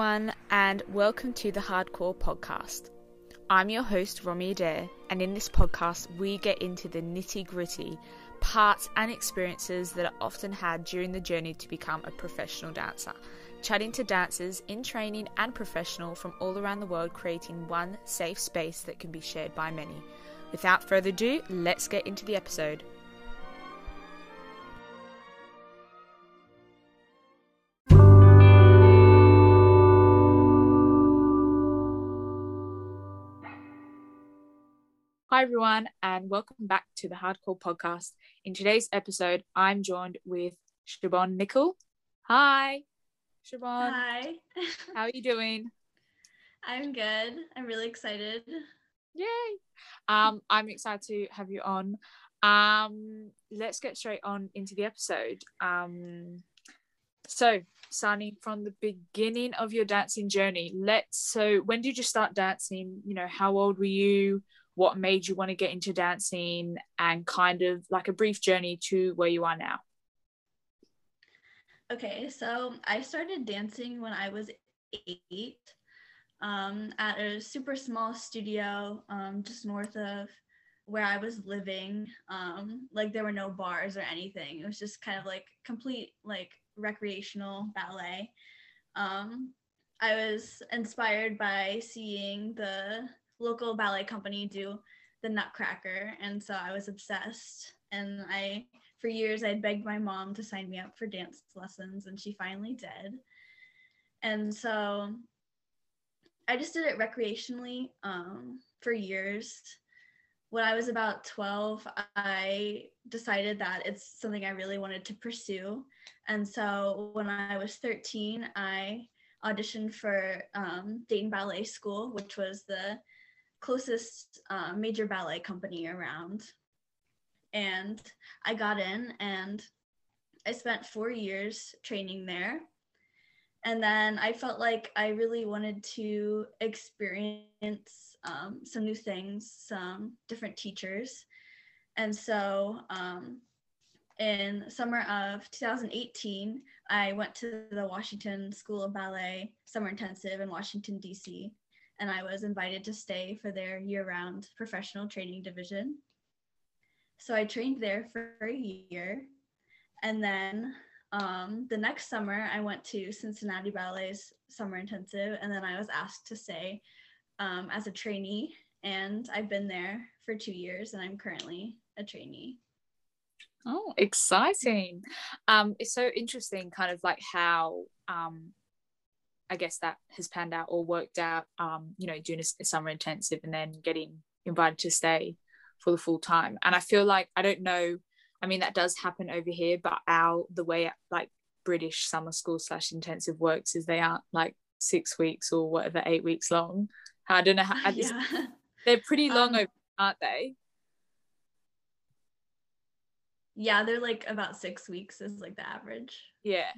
everyone, and welcome to the Hardcore Podcast. I'm your host, Romy Adair, and in this podcast, we get into the nitty gritty parts and experiences that are often had during the journey to become a professional dancer, chatting to dancers in training and professional from all around the world, creating one safe space that can be shared by many. Without further ado, let's get into the episode. Hi, everyone, and welcome back to the Hardcore Podcast. In today's episode, I'm joined with Siobhan Nickell. Hi, Siobhan. Hi. How are you doing? I'm good. I'm really excited. Yay! Um, I'm excited to have you on. Um, let's get straight on into the episode. Um, so, starting from the beginning of your dancing journey, let's. So, when did you start dancing? You know, how old were you? What made you want to get into dancing and kind of like a brief journey to where you are now? Okay so i started dancing when i was eight um, at a super small studio um, just north of where i was living. Um, like there were no barres or anything. It was just kind of like complete like recreational ballet. Um, i was inspired by seeing the local ballet company do the Nutcracker, and so I was obsessed. And I, for years, I'd begged my mom to sign me up for dance lessons, and she finally did. And so I just did it recreationally um, for years. When I was about 12, I decided that it's something I really wanted to pursue. And so when I was 13, I auditioned for um, Dayton Ballet School, which was the closest uh, major ballet company around. And I got in and I spent four years training there. And then I felt like I really wanted to experience um, some new things, some different teachers. And so um, in summer of 2018, I went to the Washington School of Ballet Summer Intensive in Washington, D.C and I was invited to stay for their year round professional training division. So I trained there for a year. And then um, the next summer, I went to Cincinnati Ballet's summer intensive, and then I was asked to stay um, as a trainee. And I've been there for two years, and I'm currently a trainee. Oh, exciting. Um, it's so interesting, kind of like how um, I guess that has panned out or worked out, um, you know, doing a, summer intensive and then getting invited to stay for the full time. And I feel like, I don't know, I mean, that does happen over here, but our, the way like British summer school slash intensive works is they aren't like six weeks or whatever, eight weeks long. I don't know how, yeah. they're pretty long um, over, aren't they? Yeah, they're like about six weeks is like the average. Yeah.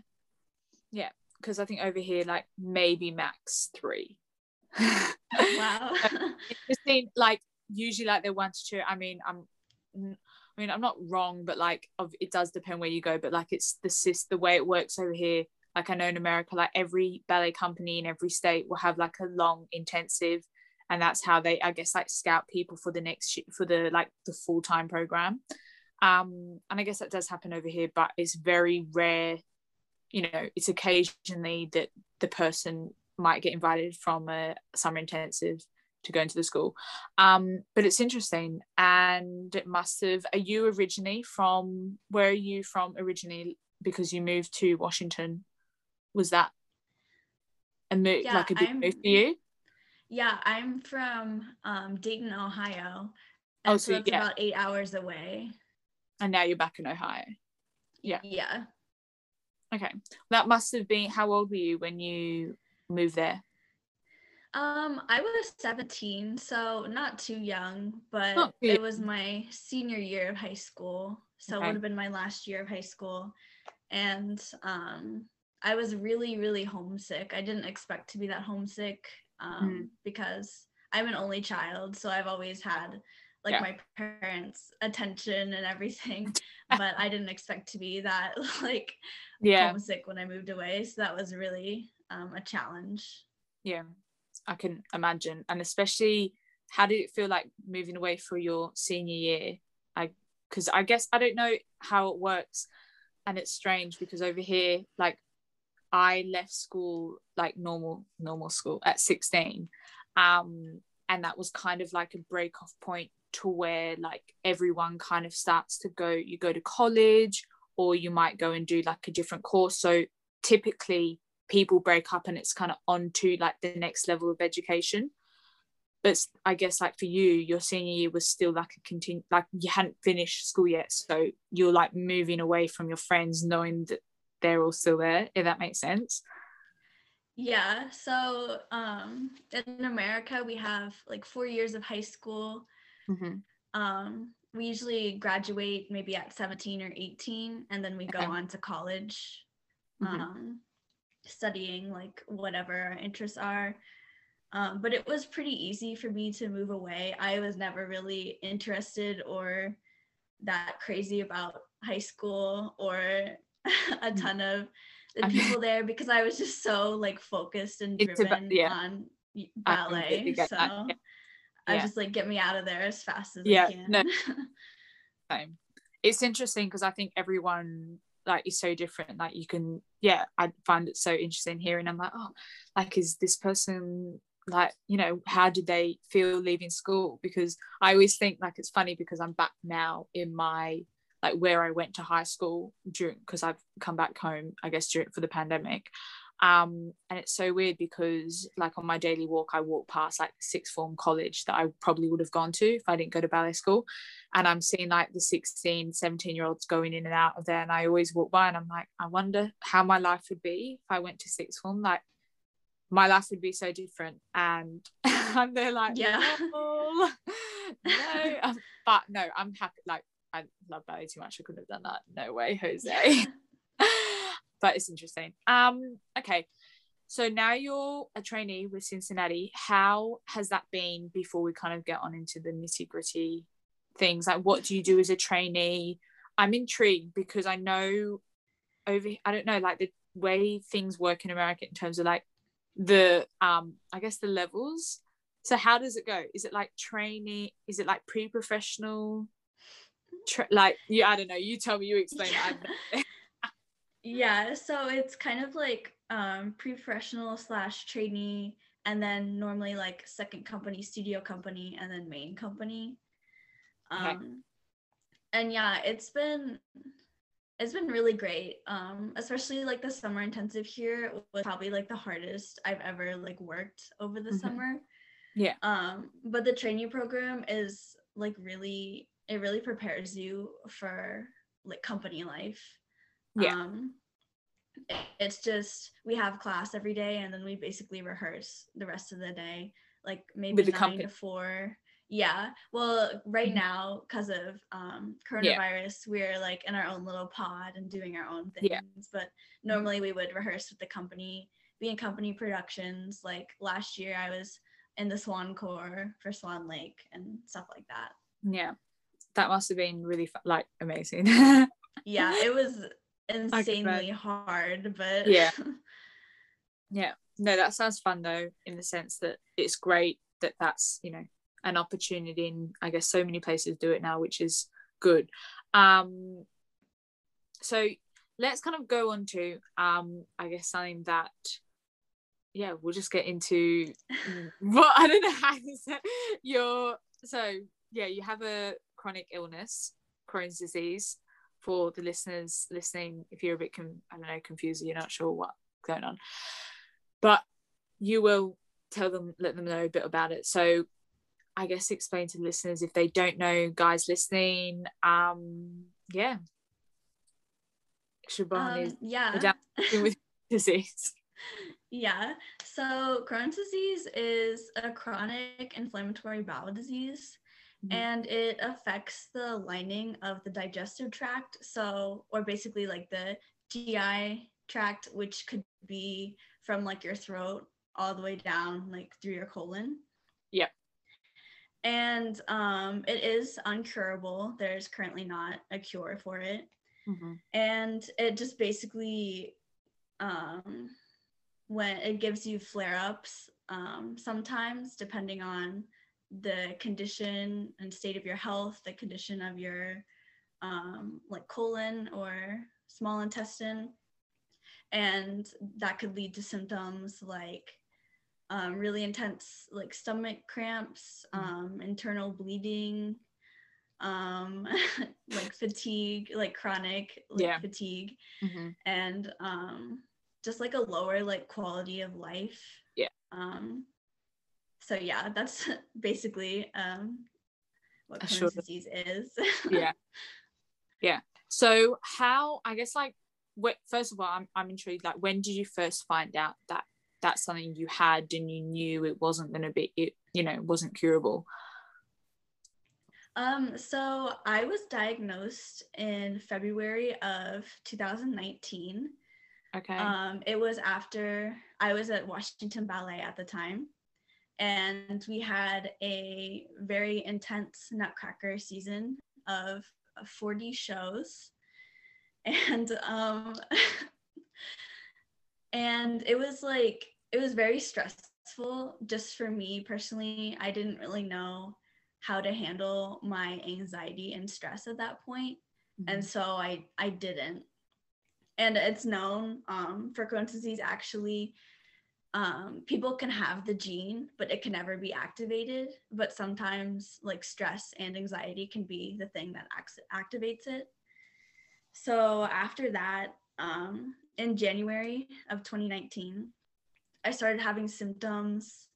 Yeah because I think over here like maybe max three. wow. Interesting. Like usually like they're one to two. I mean, I'm. I mean, I'm not wrong, but like, it does depend where you go. But like, it's the sis the way it works over here. Like I know in America, like every ballet company in every state will have like a long intensive, and that's how they, I guess, like scout people for the next for the like the full time program. Um, and I guess that does happen over here, but it's very rare you know it's occasionally that the person might get invited from a summer intensive to go into the school. Um, but it's interesting and it must have are you originally from where are you from originally because you moved to washington? Was that a move yeah, like a big I'm, move for you? Yeah i'm from um, dayton ohio and oh, so, so it's yeah. about eight hours away. And now you're back in ohio. Yeah. Yeah Okay. That must have been how old were you when you moved there? Um, I was 17, so not too young, but it was my senior year of high school. So okay. it would have been my last year of high school. And um I was really, really homesick. I didn't expect to be that homesick um, mm. because I'm an only child. So I've always had like yeah. my parents' attention and everything. but I didn't expect to be that like yeah. homesick when I moved away. So that was really um, a challenge. Yeah, I can imagine. And especially, how did it feel like moving away for your senior year? I because I guess I don't know how it works, and it's strange because over here, like I left school like normal normal school at 16 um and that was kind of like a break off point to where like everyone kind of starts to go you go to college or you might go and do like a different course. So typically people break up and it's kind of on to like the next level of education. But i guess like for you your senior year was still like a continue like you hadn't finished school yet. So you're like moving away from your friends knowing that they're all still there if that makes sense. Yeah so um in america we have like four years of high school mm-hmm. um we usually graduate maybe at 17 or 18 and then we go Okay. on to college Mhm. um studying like whatever our interests are um, but it was pretty easy for me to move away i was never really interested or that crazy about high school or a ton of the people there because i was just so like focused and It's a ba- driven yeah. on y- I completely ballet so yeah. I Yeah. just like get me out of there as fast as Yeah, i can no. same. It's interesting because I think everyone like is so different. Like you can, yeah, I find it so interesting hearing. I'm like, oh, like is this person like you know how did they feel leaving school? Because I always think like it's funny because I'm back now in my like where I went to high school during because I've come back home I guess during for the pandemic. Um, and it's so weird because like on my daily walk I walk past like the sixth form college that I probably would have gone to if I didn't go to ballet school. And I'm seeing like the 16 17 year olds going in and out of there. And I always walk by and I'm like I wonder how my life would be if I went to sixth form. Like my life would be so different. And and they're like Yeah. no, um, but no I'm happy. Like I love ballet too much. I couldn't have done that. No way Jose but it's interesting. Um okay. So now you're a trainee with Cincinnati. How has that been before we kind of get on into the nitty gritty things? Like what do you do as a trainee? I'm intrigued because i know over i don't know like the way things work in america in terms of like the um i guess the levels. So how does it go? Is it like trainee is it like pre-professional? Tra- like you i don't know. You tell me you explain it. I have no- Yeah, so it's kind of like um, pre-professional slash trainee, and then normally like second company, studio company, and then main company. Okay. Um, and yeah, it's been it's been really great. Um, especially like the summer intensive here was probably like the hardest I've ever like worked over the Mhm. summer. Yeah. Um, but the training program is like really it really prepares you for like company life. Yeah. Um, it's just we have class every day and then we basically rehearse the rest of the day, like maybe nine company. to four. Yeah. Well, right Mhm. now, because of um, Yeah. coronavirus, we're like in our own little pod and doing our own things. Yeah. But normally we would rehearse with the company, be in company productions. Like last year, I was in the Swan Corps for Swan Lake and stuff like that. yeah that must have been really like amazing Yeah, it was. Insanely hard, but Yeah. yeah. No that sounds fun though in the sense that it's great that that's you know an opportunity and i guess so many places do it now which is good. Um so let's kind of go on to um i guess something that yeah we'll just get into what i don't know how to say your so yeah you have a chronic illness crohn's disease for the listeners listening if you're a bit con- i don't know confused or you're not sure what's going on. But you will tell them let them know a bit about it. So i guess explain to the listeners if they don't know guys listening um yeah. Siobhan is um, yeah. with disease. Yeah. So Crohn's disease is a chronic inflammatory bowel disease Mhm. and it affects the lining of the digestive tract. So, or basically like the GI tract, which could be from like your throat all the way down, like through your colon. Yeah. And um, it is uncurable. There's currently not a cure for it Mhm. and it just basically um when it gives you flare ups um, sometimes, depending on the condition and state of your health, the condition of your um, like colon or small intestine. And that could lead to symptoms like um, really intense like stomach cramps, Mm-hmm. um, internal bleeding, um, like fatigue, like chronic like Yeah. fatigue, Mhm. and um, just like a lower like quality of life. Yeah. Um, so yeah, that's basically um, what Crohn's short- disease is. yeah. Yeah. So how i guess like what first of all I'm, I'm intrigued like when did you first find out that that's something you had and you knew it wasn't going to be it you know wasn't curable? Um, so I was diagnosed in February of 2019. okay. Um, it was after I was at Washington Ballet at the time, and we had a very intense Nutcracker season of 40 shows, and um, and it was like it was very stressful just for me personally. I didn't really know how to handle my anxiety and stress at that point and so I I didn't. And it's known um, for Crohn's disease actually, um, people can have the gene, but it can never be activated. But sometimes like stress and anxiety can be the thing that ac- activates it. So after that, um, in January of 2019, I started having symptoms.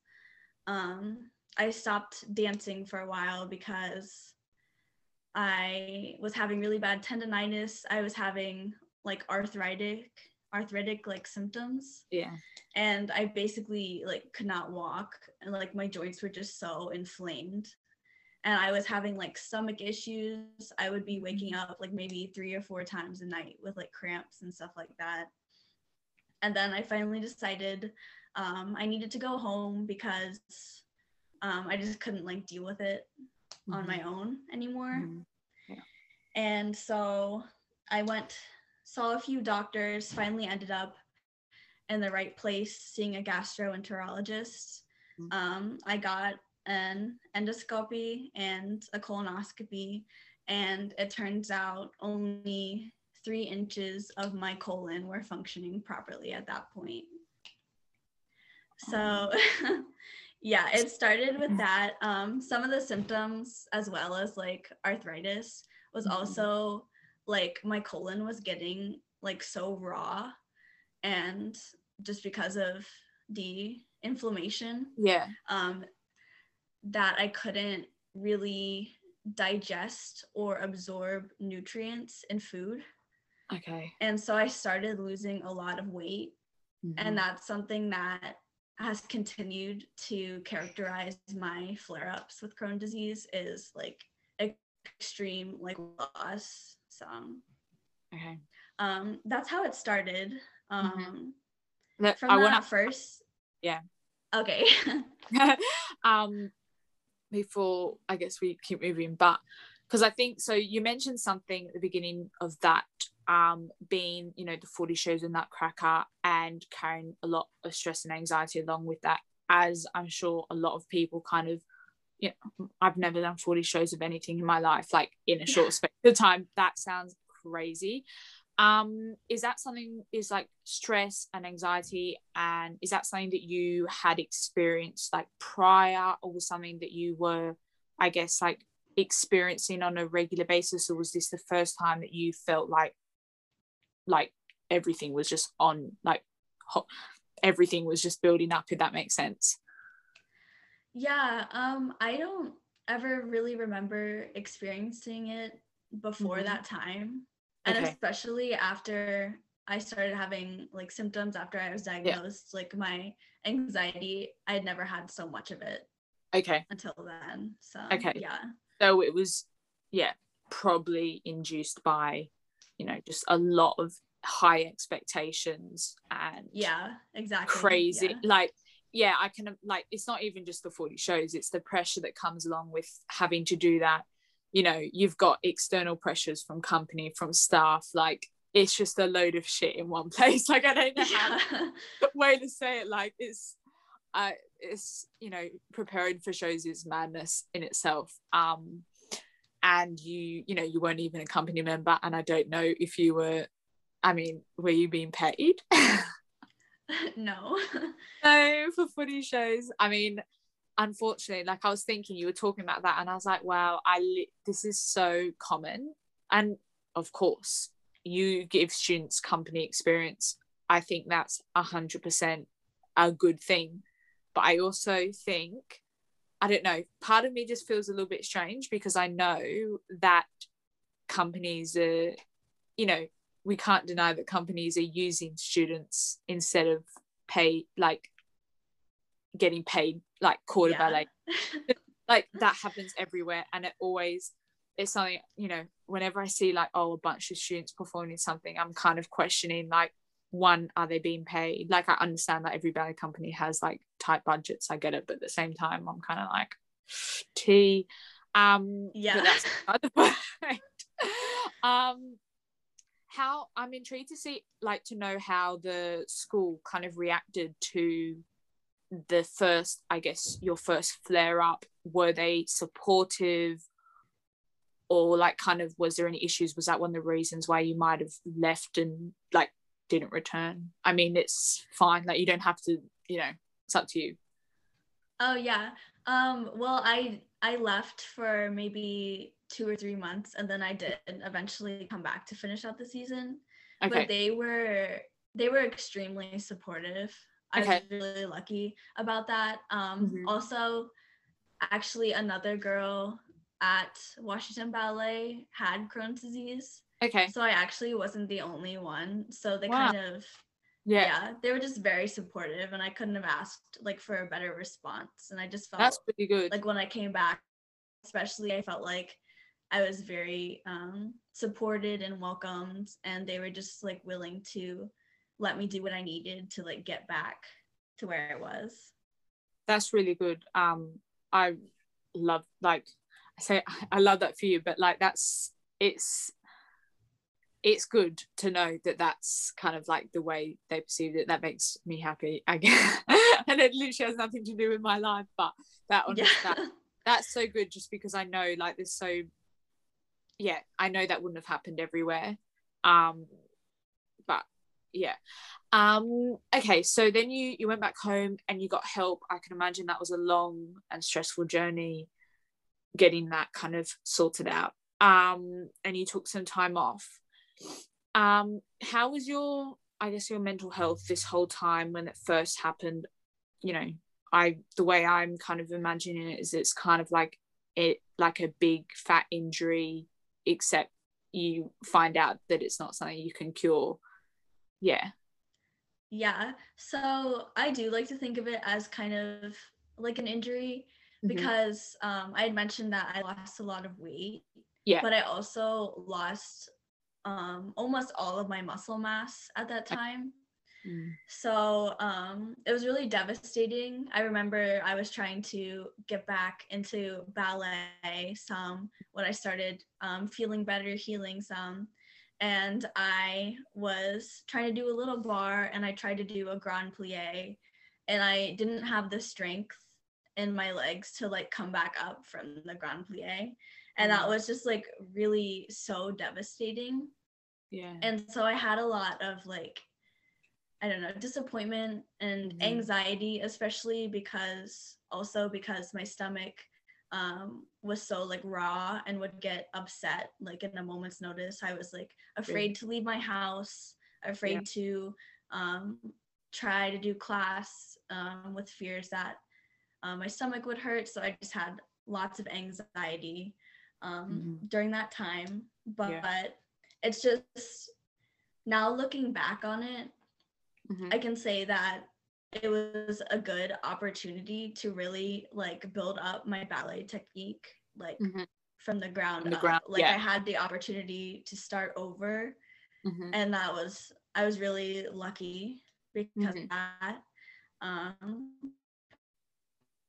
Um, I stopped dancing for a while because I was having really bad tendonitis. I was having like arthritic, arthritic like symptoms, yeah and I basically like could not walk, and like my joints were just so inflamed. And I was having like stomach issues. I would be waking up like maybe three or four times a night with like cramps and stuff like that. And then I finally decided um, I needed to go home because um, I just couldn't like deal with it on Mhm. my own anymore. Mhm. And so I went, saw a few doctors, finally ended up in the right place seeing a gastroenterologist. Mhm. Um, I got an endoscopy and a colonoscopy, and it turns out only three inches of my colon were functioning properly at that point. So, yeah, it started with that. Um, some of the symptoms, as well as like arthritis, was Mhm. also like my colon was getting like so raw, and just because of the inflammation, yeah um, that I couldn't really digest or absorb nutrients in food. okay And so I started losing a lot of weight Mhm. and that's something that has continued to characterize my flare-ups with Crohn's disease is like extreme like loss. So okay um, that's how it started. Um, Let- From i that first, Yeah. Okay. um before i guess we keep moving but because i think so you mentioned something at the beginning of that um being you know the 40 shows in nutcracker and carrying a lot of stress and anxiety along with that as i'm sure a lot of people kind of you know i've never done 40 shows of anything in my life like in a short space of time. That sounds crazy. Um is that something is like stress and anxiety and is that something that you had experienced like prior or was something that you were i guess like experiencing on a regular basis or was this the first time that you felt like like everything was just on like hot, everything was just building up if that makes sense Yeah, um, I don't ever really remember experiencing it before Mhm. that time. And Okay. especially after I started having like symptoms after I was diagnosed, like my anxiety, I had never had so much of it okay until then. So Okay. yeah. so it was yeah probably induced by you know just a lot of high expectations and Yeah, exactly. crazy yeah. like yeah i can like it's not even just the 40 shows it's the pressure that comes along with having to do that you know you've got external pressures from company from staff like it's just a load of shit in one place. Like I don't know Yeah. how way to say it. Like it's uh it's you know, preparing for shows is madness in itself. Um and you, you know, you weren't even a company member and I don't know if you were I mean, were you being paid? no. no, for footy shows. I mean, unfortunately, like I was thinking, you were talking about that, and I was like, wow, I li- this is so common. And of course, you give students company experience. I think that's a hundred percent a good thing. But I also think, I don't know, part of me just feels a little bit strange because I know that companies are, you know, we can't deny that companies are using students instead of pay like getting paid like quarter Yeah. ballet like that happens everywhere and it always it's something you know whenever i see like oh a bunch of students performing something i'm kind of questioning like one are they being paid like i understand that every ballet company has like tight budgets i get it but at the same time i'm kind of like t um but Yeah. that's um how i'm intrigued to see like to know how the school kind of reacted to the first i guess your first flare up. Were they supportive? Or like kind of was there any issues? Was that one of the reasons why you might have left and like didn't return? I mean it's fine like you don't have to you know it's up to you. Oh yeah. Um well I I left for maybe 2 or 3 months and then I did eventually come back to finish out the season. okay But they were they were extremely supportive. Okay. I was really lucky about that. Um Mhm. also actually another girl at Washington Ballet had Crohn's disease. okay So I actually wasn't the only one. So they Wow. kind of yeah, yeah they were just very supportive and i couldn't have asked like for a better response and i just felt that's pretty good like when i came back especially i felt like i was very um supported and welcomed and they were just like willing to let me do what i needed to like get back to where i was. That's really good. Um i love like i say i love that for you but like that's it's it's good to know that that's kind of like the way they perceived it. That makes me happy i guess. And it literally has nothing to do with my life but that honest, yeah that, that's so good just because i know like there's so yeah i know that wouldn't have happened everywhere. Um but yeah. Um okay so then you you went back home and you got help. I can imagine that was a long and stressful journey getting that kind of sorted out. Um and you took some time off. Um how was your i guess your mental health this whole time when it first happened? You know i the way i'm kind of imagining it is it's kind of like it like a big fat injury except you find out that it's not something you can cure yeah yeah so i do like to think of it as kind of like an injury Mhm. because um, I had mentioned that I lost a lot of weight. Yeah. But I also lost um, almost all of my muscle mass at that time. Mm. So um, it was really devastating. I remember I was trying to get back into ballet some when I started um, feeling better, healing some. And I was trying to do a little barre and I tried to do a grand plie. And I didn't have the strength in my legs to like come back up from the grand plie. And that Mm. was just like really so devastating yeah and so i had a lot of like i don't know disappointment and Mhm. anxiety especially because also because my stomach um was so like raw and would get upset like in a moment's notice i was like afraid to leave my house afraid to um try to do class um with fears that um, my stomach would hurt so i just had lots of anxiety um Mhm. during that time but Yeah. it's just now looking back on it Mhm. i can say that it was a good opportunity to really like build up my ballet technique like Mhm. from the ground From the up ground, like yeah. i had the opportunity to start over Mhm. and that was i was really lucky because Mhm. of that um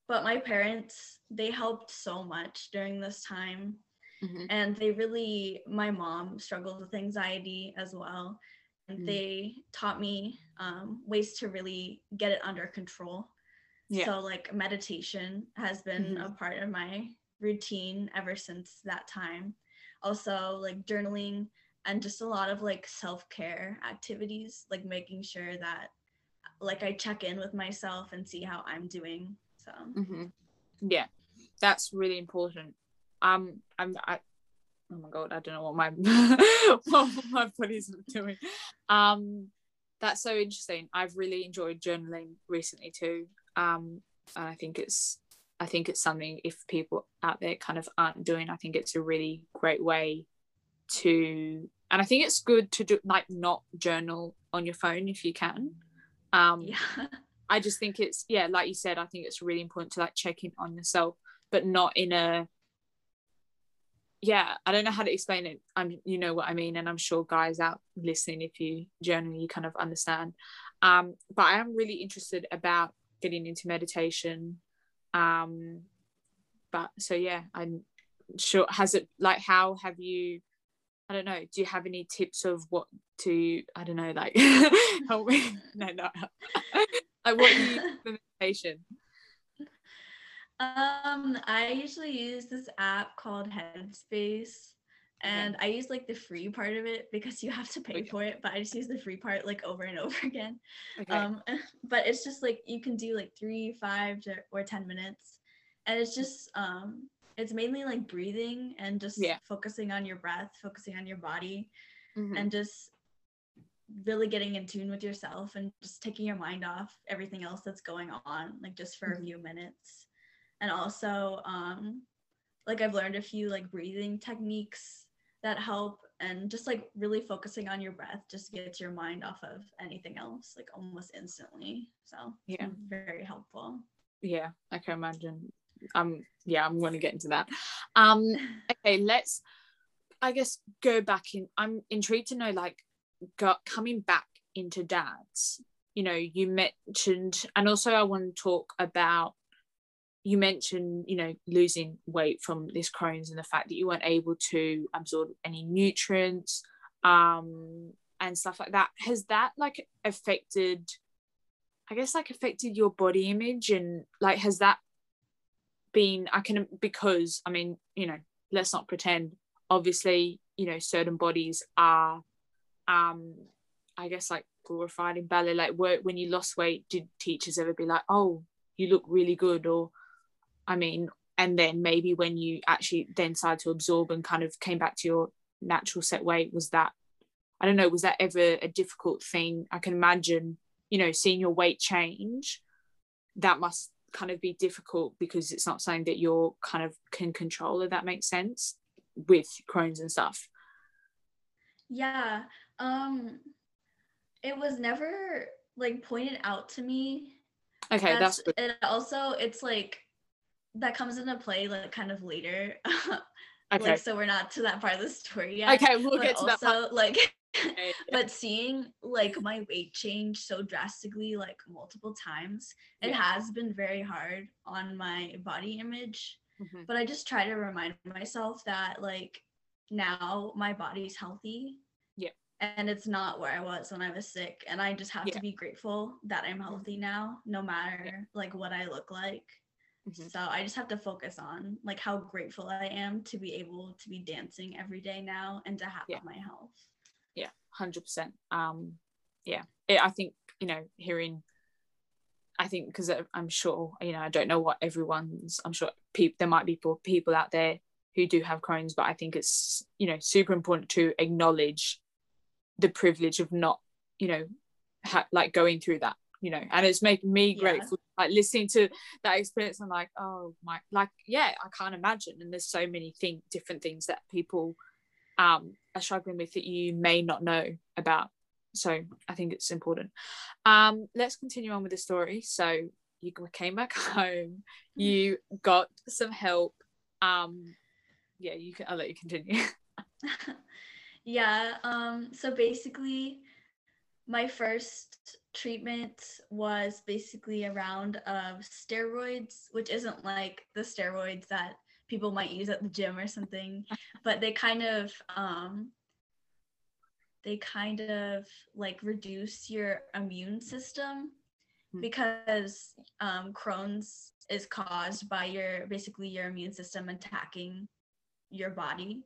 but my parents they helped so much during this time mm-hmm. and they really my mom struggled with anxiety as well and mm-hmm. they taught me um, ways to really get it under control yeah. so like meditation has been mm-hmm. a part of my routine ever since that time also like journaling and just a lot of like self-care activities like making sure that like i check in with myself and see how i'm doing so mm-hmm. yeah that's really important um i'm I, oh my god i don't know what my what my body's doing. Um that's so interesting. I've really enjoyed journaling recently too. Um and i think it's i think it's something if people out there kind of aren't doing i think it's a really great way to and i think it's good to do like not journal on your phone if you can. Um yeah. I just think it's yeah like you said i think it's really important to like check in on yourself but not in a yeah i don't know how to explain it. I'm you know what i mean and i'm sure guys out listening if you generally kind of understand. Um but i am really interested about getting into meditation. Um but so yeah i'm sure has it like how have you i don't know do you have any tips of what to i don't know like help me? No no. Like what you meditation um, I usually use this app called Headspace. And okay. I use like the free part of it because you have to pay for it, but I just use the free part like over and over again. Okay. Um, but it's just like you can do like three, five, to, or ten minutes, and it's just um, it's mainly like breathing and just yeah. focusing on your breath, focusing on your body, mm-hmm. and just really getting in tune with yourself and just taking your mind off everything else that's going on, like just for mm-hmm. a few minutes and also um like I've learned a few like breathing techniques that help and just like really focusing on your breath just gets your mind off of anything else like almost instantly. So yeah. very helpful. Yeah i can imagine. Um yeah i'm going to get into that. Um okay let's i guess go back in. I'm intrigued to know like got coming back into dads you know you mentioned and also i want to talk about you mentioned you know losing weight from this Crohn's and the fact that you weren't able to absorb any nutrients um and stuff like that. Has that like affected I guess like affected your body image? And like has that been I can because I mean you know let's not pretend obviously you know certain bodies are um I guess like glorified in ballet like when you lost weight did teachers ever be like oh you look really good or I mean, and then maybe when you actually then started to absorb and kind of came back to your natural set weight, was that, I don't know, was that ever a difficult thing? I can imagine, you know, seeing your weight change, that must kind of be difficult because it's not something that you're kind of can control, if that makes sense, with Crohn's and stuff. Yeah. Um, it was never like pointed out to me. Okay, that's good. and also it's like that comes into play like kind of later. okay. Like so we're not to that part of the story yet. Okay, we'll get to also, that part. Like okay, but seeing like my weight change so drastically like multiple times, it has been very hard on my body image. Mm-hmm. But I just try to remind myself that like now my body's healthy. Yeah. And it's not where I was when I was sick. And I just have yeah. to be grateful that I'm healthy mm-hmm. now, no matter like what I look like. Mm-hmm. So I just have to focus on like how grateful I am to be able to be dancing every day now and to have yeah. my health. Yeah, hundred percent. Um, yeah, it, I think you know hearing. I think because I'm sure you know I don't know what everyone's. I'm sure people there might be people people out there who do have Crohn's, but I think it's you know super important to acknowledge the privilege of not you know ha- like going through that you know and it's making me grateful yeah. like listening to that experience i'm like oh my like yeah i can't imagine. And there's so many thing different things that people um are struggling with that you may not know about. So i think it's important. Um let's continue on with the story. So you came back home. You got some help. Um yeah you can i'll let you continue. Yeah um so basically my first treatment was basically a round of steroids, which isn't like the steroids that people might use at the gym or something but they kind of um they kind of like reduce your immune system Hmm. because um crohn's is caused by your basically your immune system attacking your body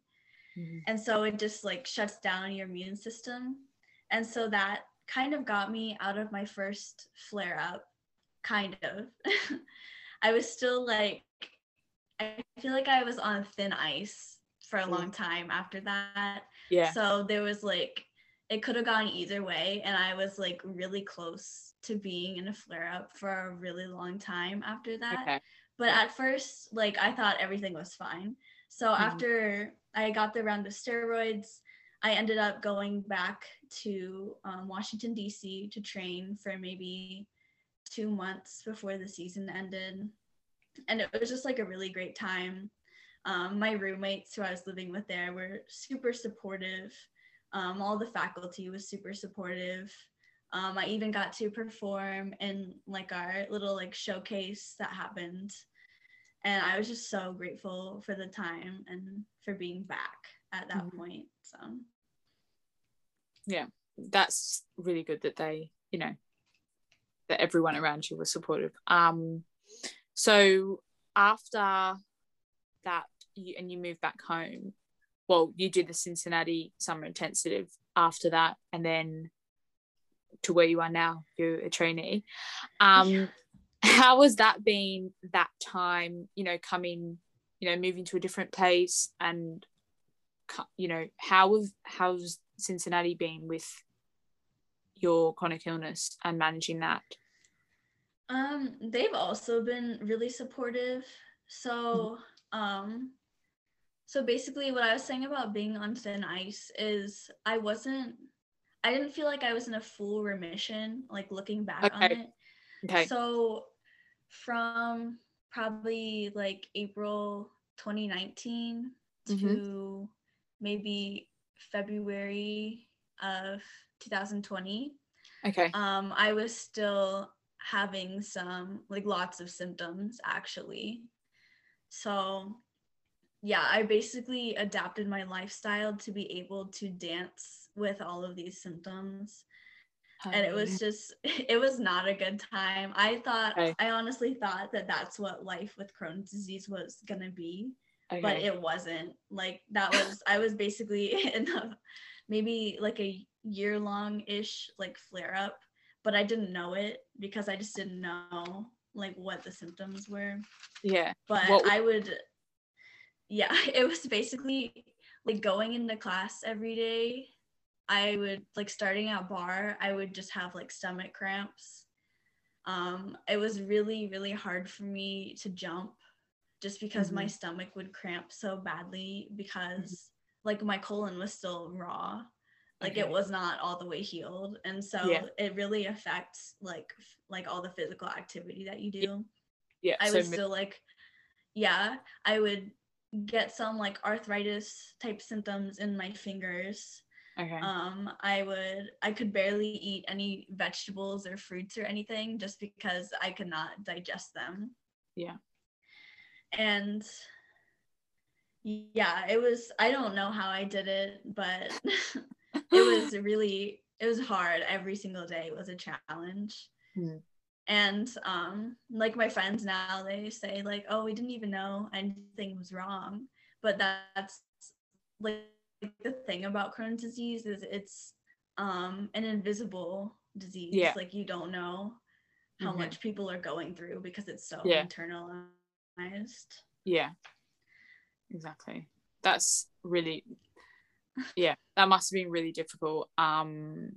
Mhm. and so it just like shuts down your immune system and so that kind of got me out of my first flare up kind of i was still like i feel like i was on thin ice for a Mm. long time after that Yeah. so there was like it could have gone either way and i was like really close to being in a flare up for a really long time after that Okay. but at first like i thought everything was fine so Mhm. after i got the round of steroids i ended up going back to um, washington d.c to train for maybe two months before the season ended. And it was just like a really great time. Um, my roommates who i was living with there were super supportive. Um, all the faculty was super supportive. Um, i even got to perform in like our little like showcase that happened. And i was just so grateful for the time and for being back at that Mhm. point so yeah, That's really good that they, you know, that everyone around you was supportive. Um, so after that, you, and you moved back home. Well, you did the Cincinnati Summer Intensive after that, and then to where you are now, you're a trainee. Um, how has that been that time? You know, coming, you know, moving to a different place, and you know, how have how's Cincinnati been with your chronic illness and managing that? Um, they've also been really supportive. So, um, so basically, what I was saying about being on thin ice is I wasn't, I didn't feel like I was in a full remission, like looking back on it. Okay. So, from probably like April 2019 Mhm. to maybe February of 2020, Okay. um i was still having some like lots of symptoms actually. So yeah i basically adapted my lifestyle to be able to dance with all of these symptoms. And it was just it was not a good time. I thought Okay. i honestly thought that that's what life with crohn's disease was going to be okay. but it wasn't like that was i was basically in a maybe like a year long ish like flare up but i didn't know it because i just didn't know like what the symptoms were yeah. but What i would yeah it was basically like going into class every day i would like starting at barre i would just have like stomach cramps um it was really really hard for me to jump just because my Mhm. stomach would cramp so badly because like my colon was still raw like it was not all the way healed and so Yeah. it really affects like like all the physical activity that you do Yeah. I so would still like, yeah, I would get some like arthritis type symptoms in my fingers. okay. Um, I would, I could barely eat any vegetables or fruits or anything just because I could not digest them. Yeah. And yeah, it was, I don't know how I did it, but it was really, it was hard. Every single day was a challenge Hmm. and um like my friends now they say like oh we didn't even know anything was wrong but that's like the thing about crohn's disease is it's um an invisible disease Yeah. like you don't know how Mhm. much people are going through because it's so Yeah. internalized yeah. Exactly. That's really yeah, that must have been really difficult. Um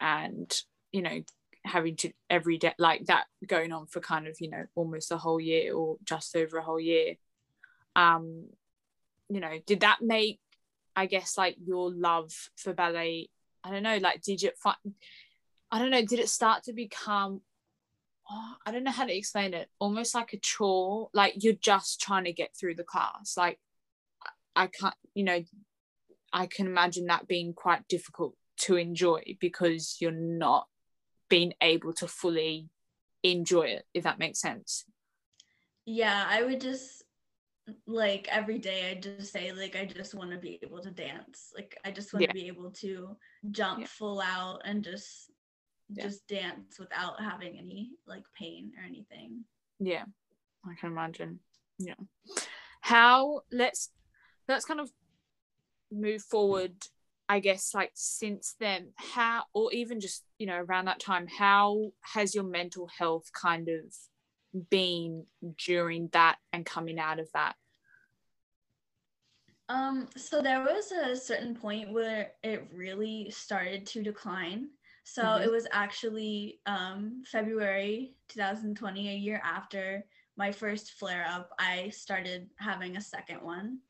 and you know, having to every day like that going on for kind of, you know, almost a whole year or just over a whole year. Um, you know, did that make I guess like your love for ballet, I don't know, like did it? I don't know, did it start to become oh, I don't know how to explain it, almost like a chore, like you're just trying to get through the class. Like I can't, you know, I can imagine that being quite difficult to enjoy because you're not being able to fully enjoy it, if that makes sense. yeah i would just like every day I just say like I just want to be able to dance. Like I just want to Yeah. be able to jump Yeah. full out and just Yeah. just dance without having any like pain or anything. Yeah, I can imagine. Yeah. How let's let's kind of move forward, I guess, like since then, how or even just, you know, around that time, how has your mental health kind of been during that and coming out of that? Um, so there was a certain point where it really started to decline. So Mhm. it was actually um, February 2020, a year after my first flare up, I started having a second one.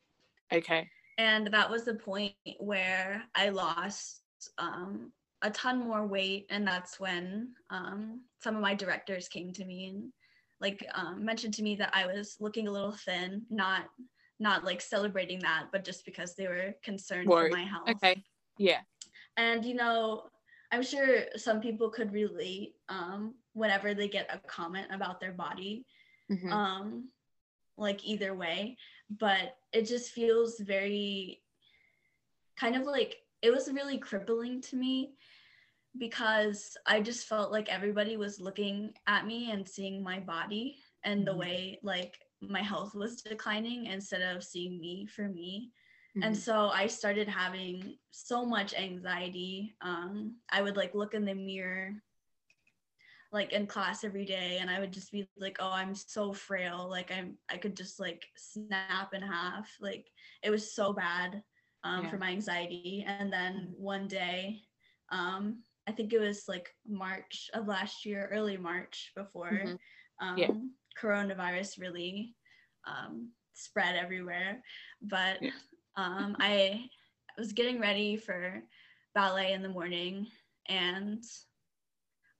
Okay. And that was the point where I lost um, a ton more weight. And that's when um, some of my directors came to me and like um, mentioned to me that I was looking a little thin, not not like celebrating that, but just because they were concerned for my health. Okay. Yeah. And you know, I'm sure some people could relate um, whenever they get a comment about their body, Mhm. um, like either way. But it just feels very kind of like it was really crippling to me because I just felt like everybody was looking at me and seeing my body and the Mhm. way like my health was declining instead of seeing me for me and Mhm. so i started having so much anxiety um i would like look in the mirror like in class every day and i would just be like oh i'm so frail like i'm i could just like snap in half like it was so bad um, Yeah. for my anxiety and then Mhm. one day um i think it was like march of last year early march before Mhm. um Yeah. coronavirus really um spread everywhere but Yeah. Um i was getting ready for ballet in the morning and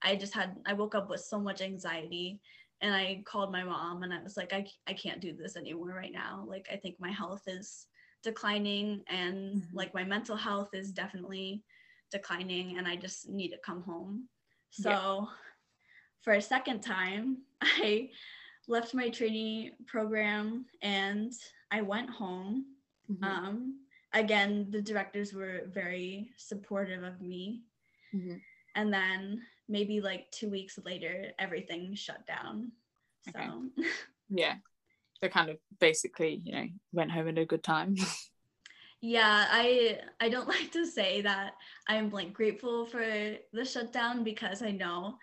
I just had I woke up with so much anxiety and I called my mom and I was like I I can't do this anymore right now. Like I think my health is declining and Mhm. like my mental health is definitely declining and I just need to come home. Yeah. So for a second time, I left my trainee program and I went home Mhm. um, again, the directors were very supportive of me. Mhm. And then maybe like two weeks later, everything shut down. Okay. So, Yeah. So kind of basically, you know, went home at a good time. yeah, I I don't like to say that I'm like grateful for the shutdown because I know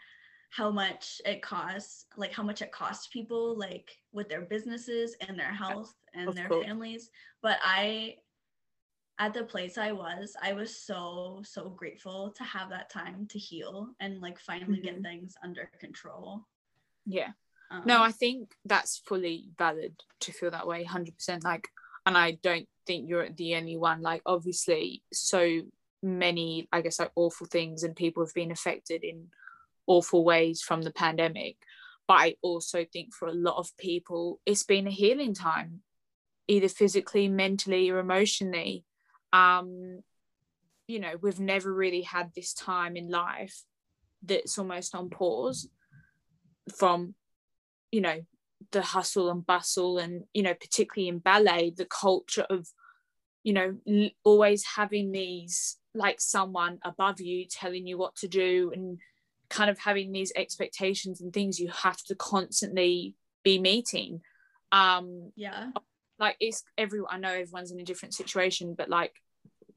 how much it costs, like how much it costs people, like with their businesses and their health and of their course. families. But I at the place I was, I was so, so grateful to have that time to heal and like finally get Mhm. things under control. yeah. Um, No, I think that's fully valid to feel that way, 100%. Like, and I don't think you're the only one. Like, obviously, so many, I guess, like awful things, and people have been affected in awful ways from the pandemic. But I also think for a lot of people, it's been a healing time, either physically, mentally, or emotionally. Um, you know, we've never really had this time in life that's almost on pause from you know the hustle and bustle and you know particularly in ballet the culture of you know always having these like someone above you telling you what to do and kind of having these expectations and things you have to constantly be meeting. Um yeah, like it's everyone i know everyone's in a different situation but like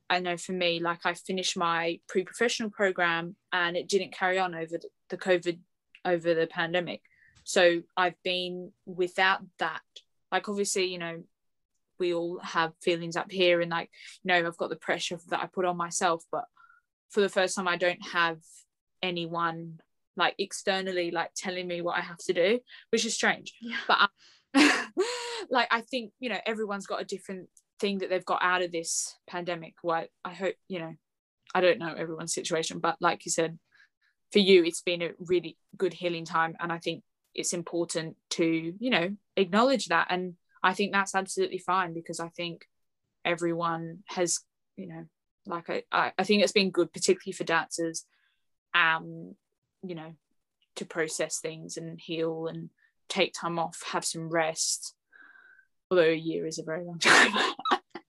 i know for me like i finished my pre-professional program and it didn't carry on over the, the covid over the pandemic. So i've been without that. Like obviously you know we all have feelings up here and like you know i've got the pressure that i put on myself but for the first time i don't have anyone like externally like telling me what i have to do which is strange. Yeah, but um, like i think you know everyone's got a different thing that they've got out of this pandemic. What i hope you know i don't know everyone's situation but like you said for you it's been a really good healing time and i think it's important to you know acknowledge that. And i think that's absolutely fine because i think everyone has you know like i i, I think it's been good particularly for dancers um you know to process things and heal and take time off have some rest although a year is a very long time.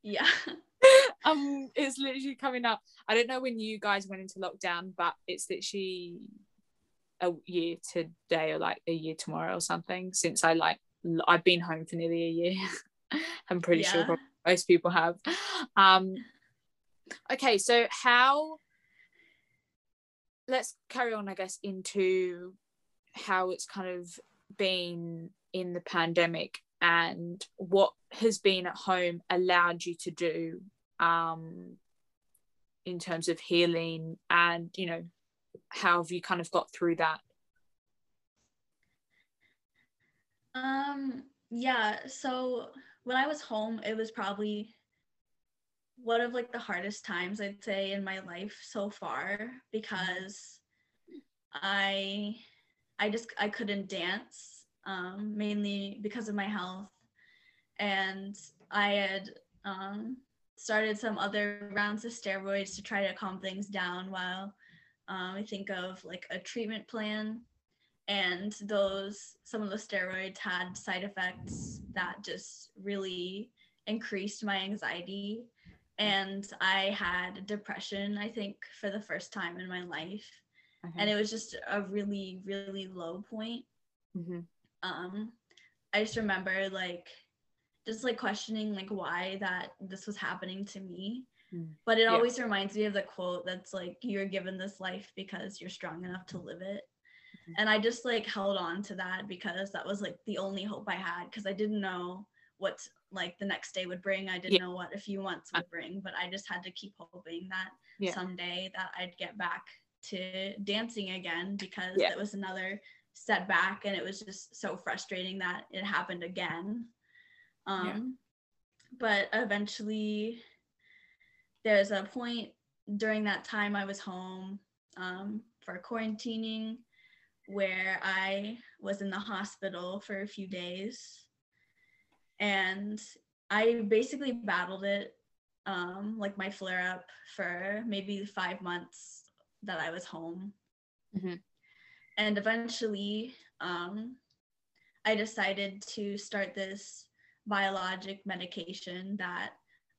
yeah. um, it's literally coming up. I don't know when you guys went into lockdown, but it's literally a year today or like a year tomorrow or something since I like I've been home for nearly a year. I'm pretty yeah. sure most people have. Um, okay, so how? Let's carry on, I guess, into how it's kind of been in the pandemic and what has been at home allowed you to do um, in terms of healing and you know how have you kind of got through that? Um yeah so when i was home it was probably one of like the hardest times i'd say in my life so far because i i just i couldn't dance um, mainly because of my health. And I had um, started some other rounds of steroids to try to calm things down while um, I think of like a treatment plan. And those, some of the steroids had side effects that just really increased my anxiety. And I had depression, I think, for the first time in my life. And it was just a really, really low point. Mm-hmm um i just remember like just like questioning like why that this was happening to me mm. but it yeah. always reminds me of the quote that's like you're given this life because you're strong enough to live it mm-hmm. and i just like held on to that because that was like the only hope i had because i didn't know what like the next day would bring i didn't yeah. know what a few months would bring but i just had to keep hoping that yeah. someday that i'd get back to dancing again because yeah. it was another setback and it was just so frustrating that it happened again um but eventually there's a point during that time i was home um, for quarantining where i was in the hospital for a few days and i basically battled it um, like my flare up for maybe five months that i was home. Mm-hmm. And eventually um, i decided to start this biologic medication that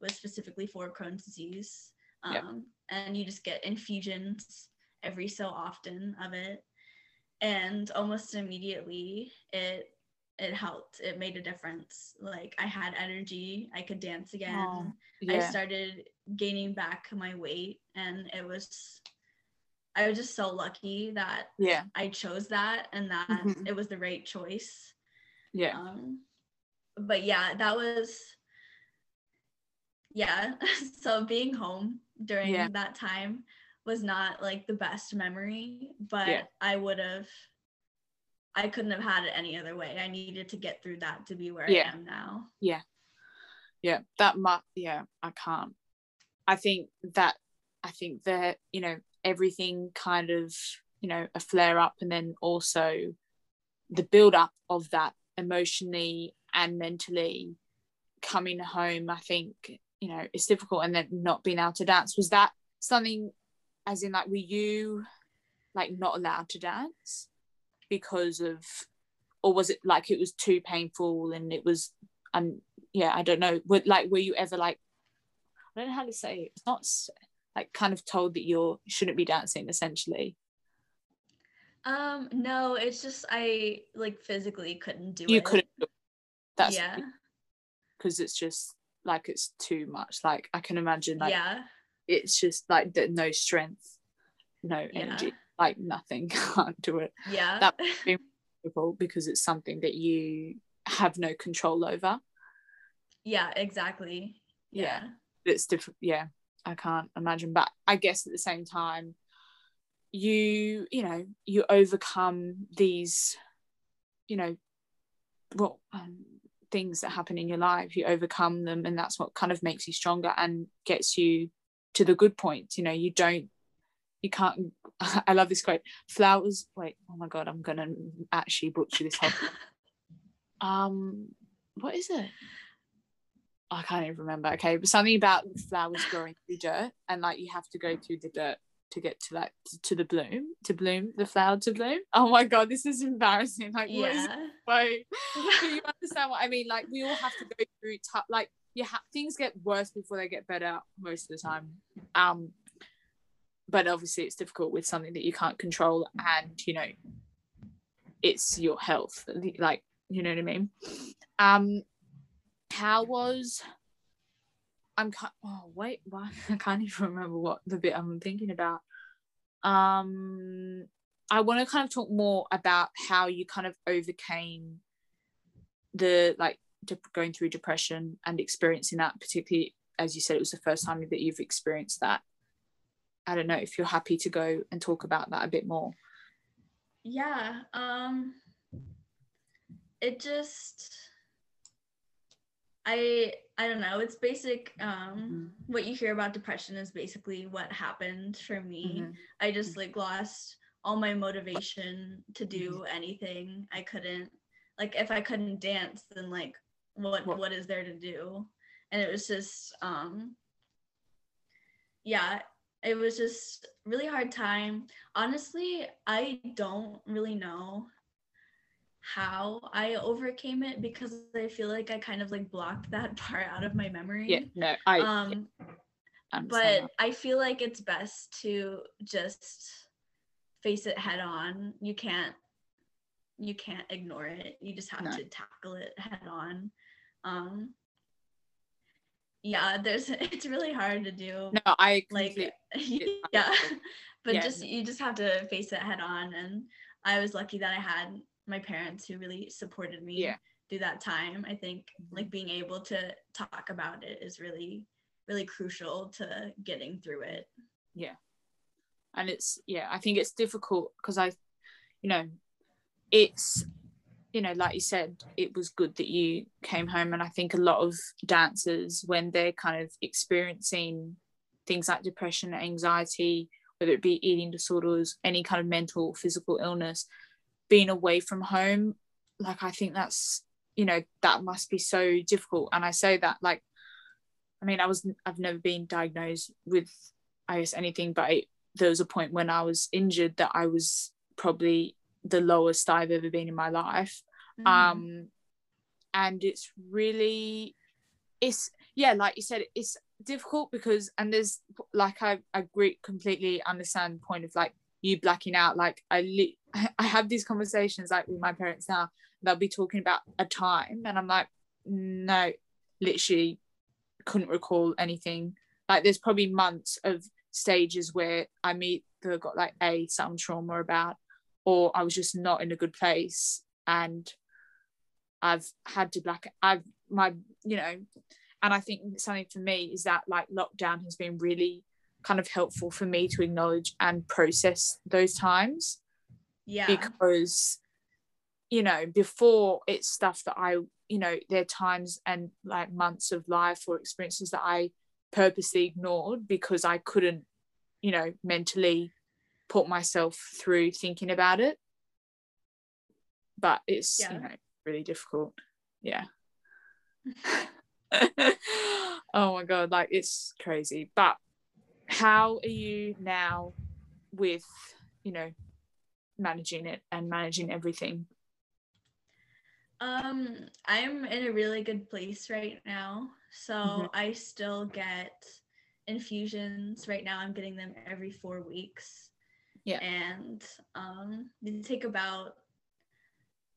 was specifically for crohn's disease. Um, yep. and you just get infusions every so often of it. And almost immediately it it helped it made a difference like i had energy i could dance again oh, yeah. i started gaining back my weight and it was I was just so lucky that yeah I chose that and that mm-hmm. it was the right choice. Yeah. Um, but yeah, that was yeah. so being home during yeah. that time was not like the best memory, but yeah. I would have I couldn't have had it any other way. I needed to get through that to be where yeah. I am now. Yeah. Yeah. That might yeah, I can't. I think that I think that, you know, everything kind of you know a flare up and then also the build up of that emotionally and mentally coming home i think you know it's difficult and then not being able to dance was that something as in like were you like not allowed to dance because of or was it like it was too painful and it was um yeah i don't know would like were you ever like i don't know how to say it. it's not like kind of told that you're shouldn't be dancing essentially um no it's just i like physically couldn't do it. you couldn't do it. that's yeah because it's just like it's too much like i can imagine like yeah it's just like no strength no energy yeah. Like nothing can't do it yeah that difficult because it's something that you have no control over yeah exactly yeah, yeah. it's different yeah I can't imagine. But I guess at the same time, you you know you overcome these, you know, what um, things that happen in your life. You overcome them, and that's what kind of makes you stronger and gets you to the good points. You know, you don't, you can't. I love this quote. Flowers. Wait. Oh my god, I'm gonna actually butcher this whole. um, what is it? I can't even remember. Okay, but something about flowers growing through dirt, and like you have to go through the dirt to get to like to the bloom to bloom the flower to bloom oh my god this is embarrassing like yeah but you understand what i mean like we all have to go through t- like yeah, have things get worse before they get better most of the time um but obviously it's difficult with something that you can't control and you know it's your health like you know what i mean? Um how was i'm oh wait what i can't even remember what the bit i'm thinking about. Um i want to kind of talk more about how you kind of overcame the like going through depression and experiencing that particularly as you said it was the first time that you've experienced that i don't know if you're happy to go and talk about that a bit more yeah um it just i i don't know it's basic um mm-hmm. what you hear about depression is basically what happened for me mm-hmm. i just like lost all my motivation to do mm-hmm. anything i couldn't like if i couldn't dance then like what what, what is there to do and it was just um yeah it was just really hard time. Honestly i don't really know how i overcame it because i feel like i kind of like blocked that part out of my memory. Yeah no i um yeah, but i feel like it's best to just face it head on. You can't you can't ignore it. You just have no. to tackle it head on. Um yeah there's it's really hard to do no i like yeah but yeah. just you just have to face it head on and i was lucky that i had my parents who really supported me yeah. through that time i think mm-hmm. like being able to talk about it is really really crucial to getting through it yeah and it's yeah i think it's difficult because i you know it's you know, like you said, it was good that you came home. And I think a lot of dancers, when they're kind of experiencing things like depression, anxiety, whether it be eating disorders, any kind of mental, physical illness, being away from home, like I think that's, you know, that must be so difficult. And I say that like, I mean, I was, I've never been diagnosed with, I guess, anything, but I, there was a point when I was injured that I was probably the lowest I've ever been in my life. Mm. Um, and it's really, it's yeah, like you said, it's difficult because and there's like I I agree completely understand the point of like you blacking out. Like I li- I have these conversations like with my parents now. They'll be talking about a time, and I'm like, no, literally couldn't recall anything. Like there's probably months of stages where I meet that got like a some trauma about or I was just not in a good place. And I've had to black I've my you know and I think something for me is that like lockdown has been really kind of helpful for me to acknowledge and process those times. Yeah. Because you know before it's stuff that I you know there are times and like months of life or experiences that I purposely ignored because I couldn't you know mentally put myself through thinking about it. But it's yeah. you know really difficult. Yeah. Oh my god like it's crazy. But how are you now with you know managing it and managing everything? Um i'm in a really good place right now. So mm-hmm. i still get infusions. Right now i'm getting them every four weeks yeah. And um, they take about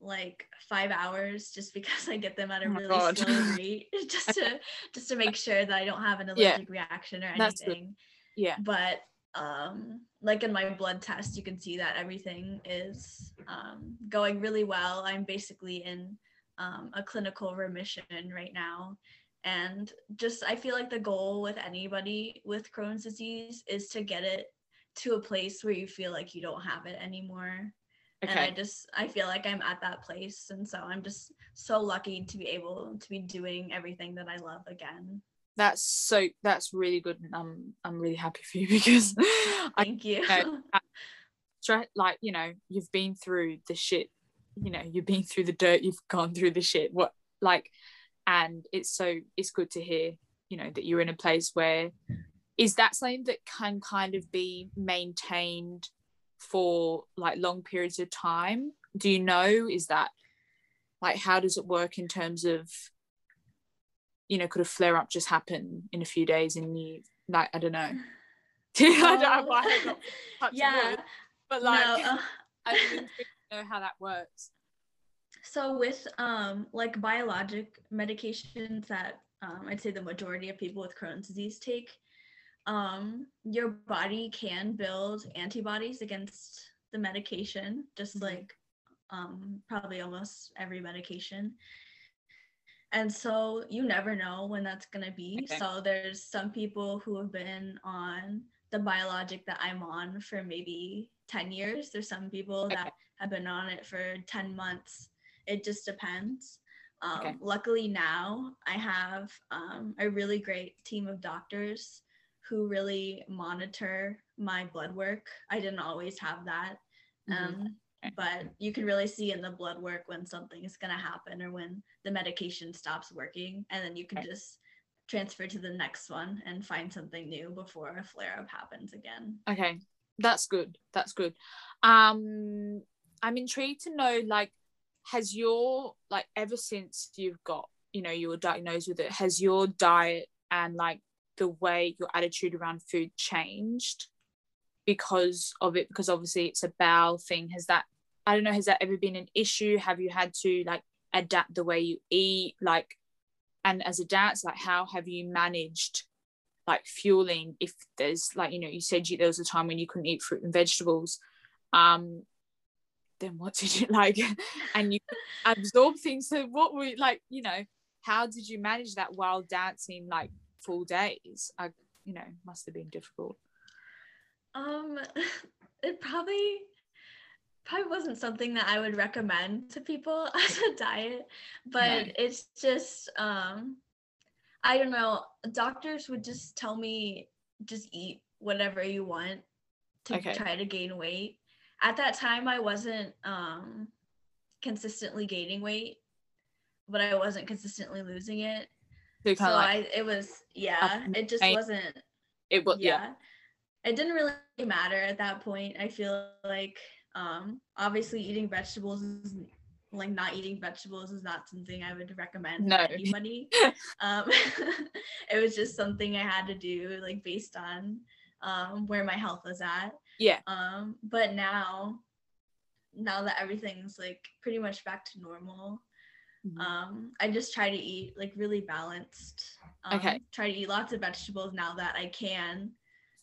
like five hours just because I get them at a oh really God. slow rate just to just to make sure that I don't have an allergic yeah. reaction or anything. Yeah. But um like in my blood test you can see that everything is um going really well. I'm basically in um, a clinical remission right now. And just I feel like the goal with anybody with Crohn's disease is to get it to a place where you feel like you don't have it anymore. Okay. And I just I feel like I'm at that place and so I'm just so lucky to be able to be doing everything that I love again. That's so that's really good and I'm I'm really happy for you because thank I, you. know, like you know you've been through the shit you know you've been through the dirt you've gone through the shit what like and it's so it's good to hear you know that you're in a place where is that something that can kind of be maintained for like long periods of time? Do you know is that like how does it work in terms of you know could a flare up just happen in a few days and you like i don't know. I don't know yeah. wood, but like no, uh, i don't know how that works. So with um like biologic medications that um, i'd say the majority of people with crohn's disease take um your body can build antibodies against the medication just mm-hmm. like um probably almost every medication and so you never know when that's going to be okay. so there's some people who have been on the biologic that i'm on for maybe 10 years there's some people okay. that have been on it for 10 months it just depends um, okay. luckily now i have um, a really great team of doctors who really monitor my blood work. I didn't always have that mm-hmm. um, but you can really see in the blood work when something is going to happen or when the medication stops working and then you can just transfer to the next one and find something new before a flare up happens again. Okay. That's good. That's good. Um i'm intrigued to know like has your like ever since you've got you know you were diagnosed with it has your diet and like the way your attitude around food changed because of it because obviously it's a bowel thing has that I don't know, has that ever been an issue? Have you had to like adapt the way you eat? Like, and as a dance, like, how have you managed like fueling if there's like, you know, you said you, there was a time when you couldn't eat fruit and vegetables. Um, then what did you like? and you absorb things. So, what were like, you know, how did you manage that while dancing like full days? I, you know, must have been difficult. Um, it probably probably wasn't something that I would recommend to people as a diet, but it's just um I don't know, doctors would just tell me just eat whatever you want to okay. try to gain weight. At that time I wasn't um consistently gaining weight, but I wasn't consistently losing it. So, so like I it was yeah, it just wasn't it was yeah. yeah. It didn't really matter at that point. I feel like um, obviously, eating vegetables is like not eating vegetables is not something I would recommend no. to anybody. um, it was just something I had to do, like based on um, where my health was at. Yeah. Um, but now, now that everything's like pretty much back to normal, mm-hmm. um, I just try to eat like really balanced. Um, okay. Try to eat lots of vegetables now that I can.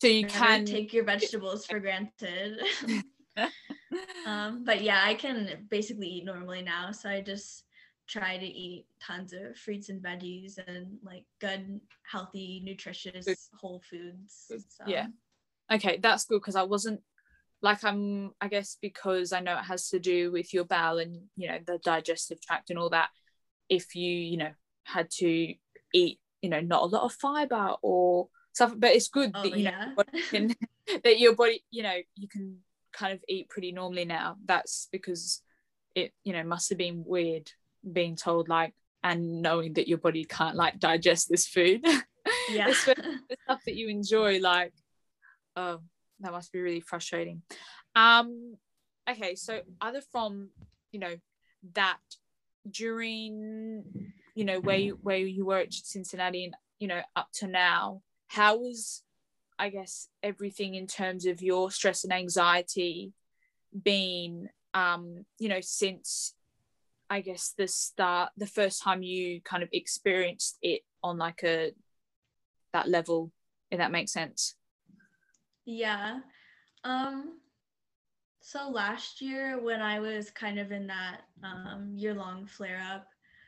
So you can take your vegetables for granted. um, but yeah, I can basically eat normally now. So I just try to eat tons of fruits and veggies and like good, healthy, nutritious whole foods. So. Yeah. Okay, that's good because I wasn't like I'm I guess because I know it has to do with your bowel and you know the digestive tract and all that. If you, you know, had to eat, you know, not a lot of fiber or stuff, but it's good oh, that you yeah. know can, that your body, you know, you can kind of eat pretty normally now that's because it you know must have been weird being told like and knowing that your body can't like digest this food yeah the stuff that you enjoy like oh that must be really frustrating. Um okay so other from you know that during you know where you where you were at cincinnati and you know up to now how was I guess everything in terms of your stress and anxiety been um you know since I guess the start the first time you kind of experienced it on like a that level if that makes sense yeah um so last year when I was kind of in that um year long flare up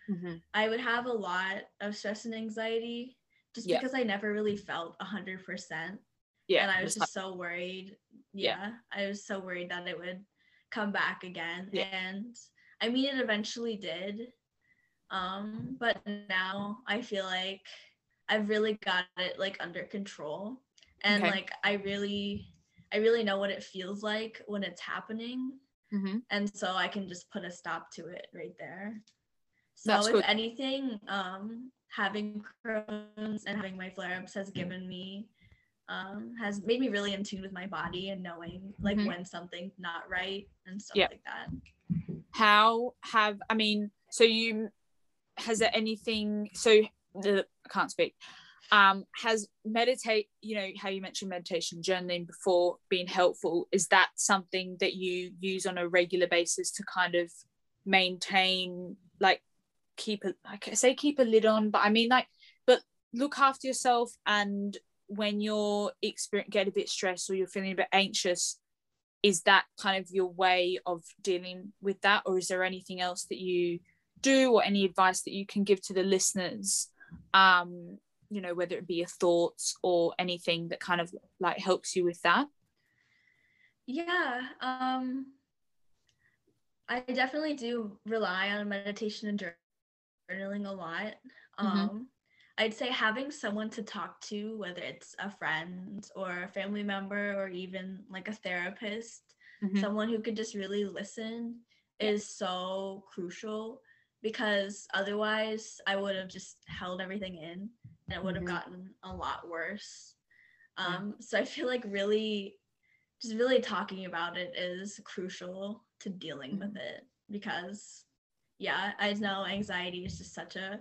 mm-hmm. I would have a lot of stress and anxiety just yeah. because I never really felt a hundred percent. Yeah. And I was just so worried. Yeah, yeah. I was so worried that it would come back again. Yeah. And I mean it eventually did. Um, but now I feel like I've really got it like under control. And okay. like I really I really know what it feels like when it's happening. Mm-hmm. And so I can just put a stop to it right there. So That's if good. anything, um, having Crohn's and having my flare ups has given me um, has made me really in tune with my body and knowing like Mhm. when something's not right and stuff Yeah. like that. how have i mean so you has there anything so the i can't speak um has meditate you know how you mentioned meditation journaling before being helpful is that something that you use on a regular basis to kind of maintain like keep a like i say keep a lid on but i mean like but look after yourself and when you're experience get a bit stressed or you're feeling a bit anxious is that kind of your way of dealing with that? Or is there anything else that you do or any advice that you can give to the listeners um you know whether it be your thoughts or anything that kind of like helps you with that Yeah, um, I definitely do rely on meditation and journaling a lot. Mhm. Um, I'd say having someone to talk to, whether it's a friend or a family member or even like a therapist, Mhm. someone who could just really listen Yeah. is so crucial because otherwise I would have just held everything in and it would have Mhm. gotten a lot worse. Yeah. Um, so I feel like really just really talking about it is crucial to dealing with it because yeah, I know anxiety is just such a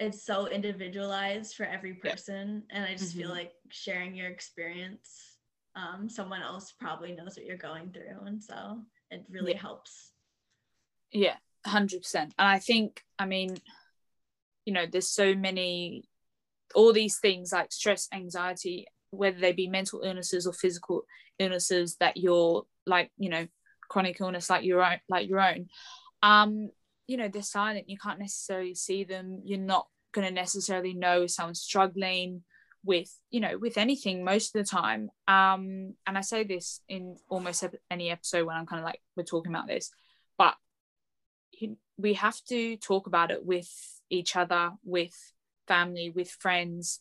it's so individualized for every Yeah. person and I just feel Mhm. like sharing your experience um, someone else probably knows what you're going through and so it really Yeah. helps yeah 100% and i think i mean you know there's so many all these things like stress anxiety whether they be mental illnesses or physical illnesses that you're like you know chronic illness like your own like your own um you know they're silent. You can't necessarily see them. You're not going to necessarily know if someone's struggling with you know with anything most of the time. Um and i say this in almost any episode when i'm kind of like we're talking about this but we have to talk about it with each other with family with friends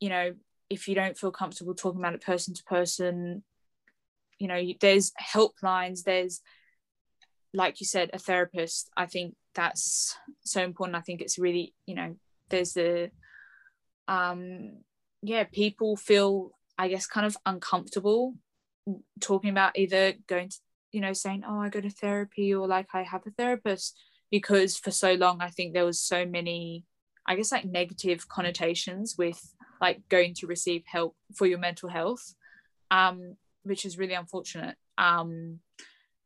you know if you don't feel comfortable talking about it person to person you know there's helplines there's like you said a therapist. I think that's so important. I think it's really you know there's the um yeah people feel i guess kind of uncomfortable talking about either going to you know saying oh i go to therapy or like i have a therapist because for so long i think there was so many i guess like negative connotations with like going to receive help for your mental health um which is really unfortunate. Um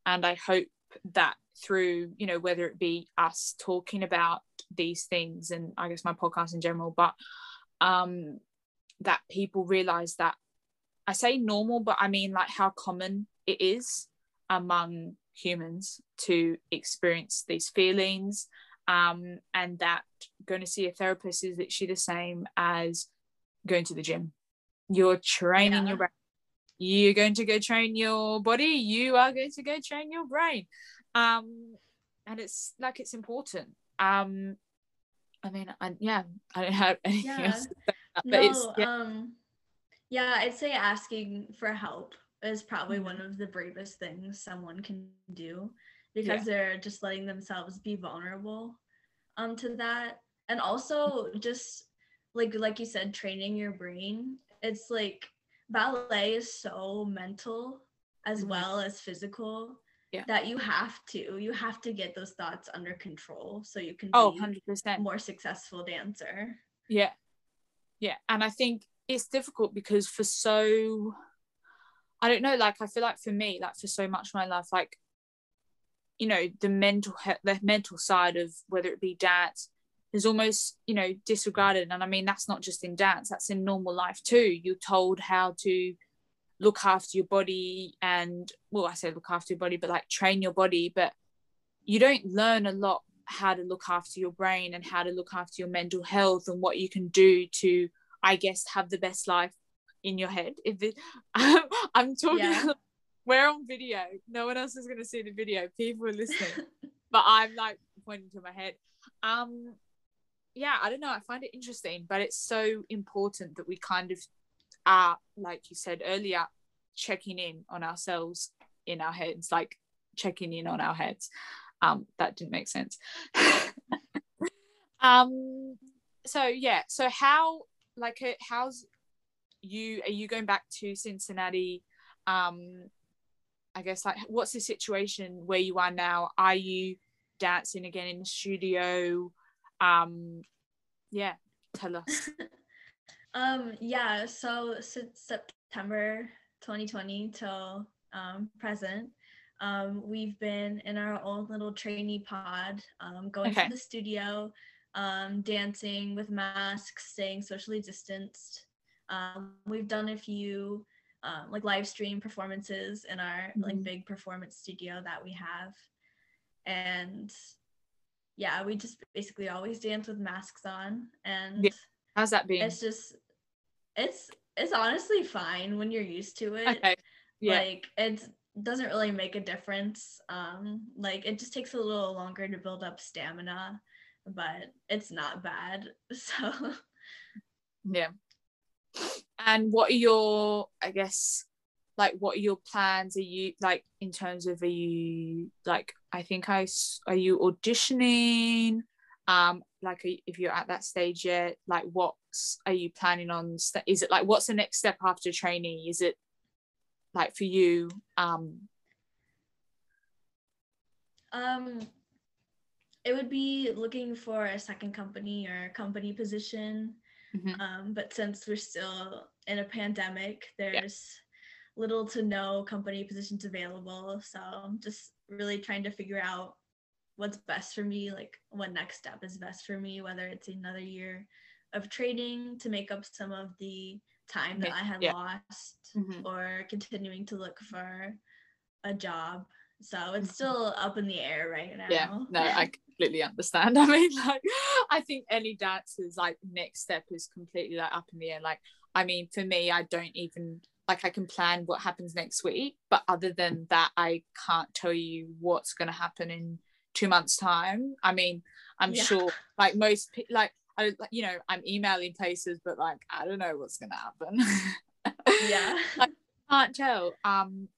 and i hope that through you know whether it be us talking about these things and i guess my podcast in general but um that people realize that i say normal but i mean like how common it is among humans to experience these feelings um and that going to see a therapist is literally the same as going to the gym. You're training Yeah. your brain. You're going to go train your body. You are going to go train your brain. Um and it's like it's important. Um i mean I, yeah i don't have anything Yeah. else to say about that, no it's yeah, um yeah i'd say asking for help is probably Mhm. one of the bravest things someone can do because they're just letting themselves be vulnerable um to that. And also just like like you said training your brain. It's like ballet is so mental as Mhm. well as physical Yeah. that you have to you have to get those thoughts under control so you can be oh a 100% more successful dancer. Yeah. Yeah. And i think it's difficult because for so i don't know like i feel like for me like for so much of my life like you know the mental the mental side of whether it be dance is almost you know disregarded. And i mean that's not just in dance that's in normal life too. You're told how to look after your body and well i say look after your body but like train your body. But you don't learn a lot how to look after your brain and how to look after your mental health and what you can do to i guess have the best life in your head. If it, i'm talking Yeah. We're on video. No one else is going to see the video. People are listening. But i'm like pointing to my head. Um yeah i don't know. I find it interesting but it's so important that we kind of are like you said earlier checking in on ourselves in our heads like checking in on our heads. Um that didn't make sense. Um so yeah. So how like uh, how's you are you going back to Cincinnati? Um, I guess like what's the situation where you are now? Are you dancing again in the studio? Um, yeah, tell us. um, yeah. So since September 2020 till um, present, um, we've been in our own little trainee pod, um, going okay. to the studio, um, dancing with masks, staying socially distanced. Um, we've done a few um, like live stream performances in our mm-hmm. like big performance studio that we have, and yeah, we just basically always dance with masks on. And yeah. how's that been? It's just it's it's honestly fine when you're used to it. Okay. Yeah. Like it doesn't really make a difference. Um, like it just takes a little longer to build up stamina but it's not bad. So yeah. And what are your, I guess, like what are your plans? Are you like in terms of are you like I think I are you auditioning? Um, like if you're at that stage yet, like what's are you planning on? Is it like what's the next step after training? Is it like for you? Um, um it would be looking for a second company or company position. Mm-hmm. Um, but since we're still in a pandemic, there's yeah. little to no company positions available. So I'm just really trying to figure out what's best for me, like what next step is best for me, whether it's another year of training to make up some of the time that I had yeah. lost mm-hmm. or continuing to look for a job. So it's still up in the air right now. Yeah, no, I completely understand. I mean, like, I think any dancer's like next step is completely like up in the air. Like, I mean, for me, I don't even like I can plan what happens next week, but other than that, I can't tell you what's going to happen in two months' time. I mean, I'm yeah. sure like most like I you know I'm emailing places, but like I don't know what's going to happen. yeah, I can't tell. Um,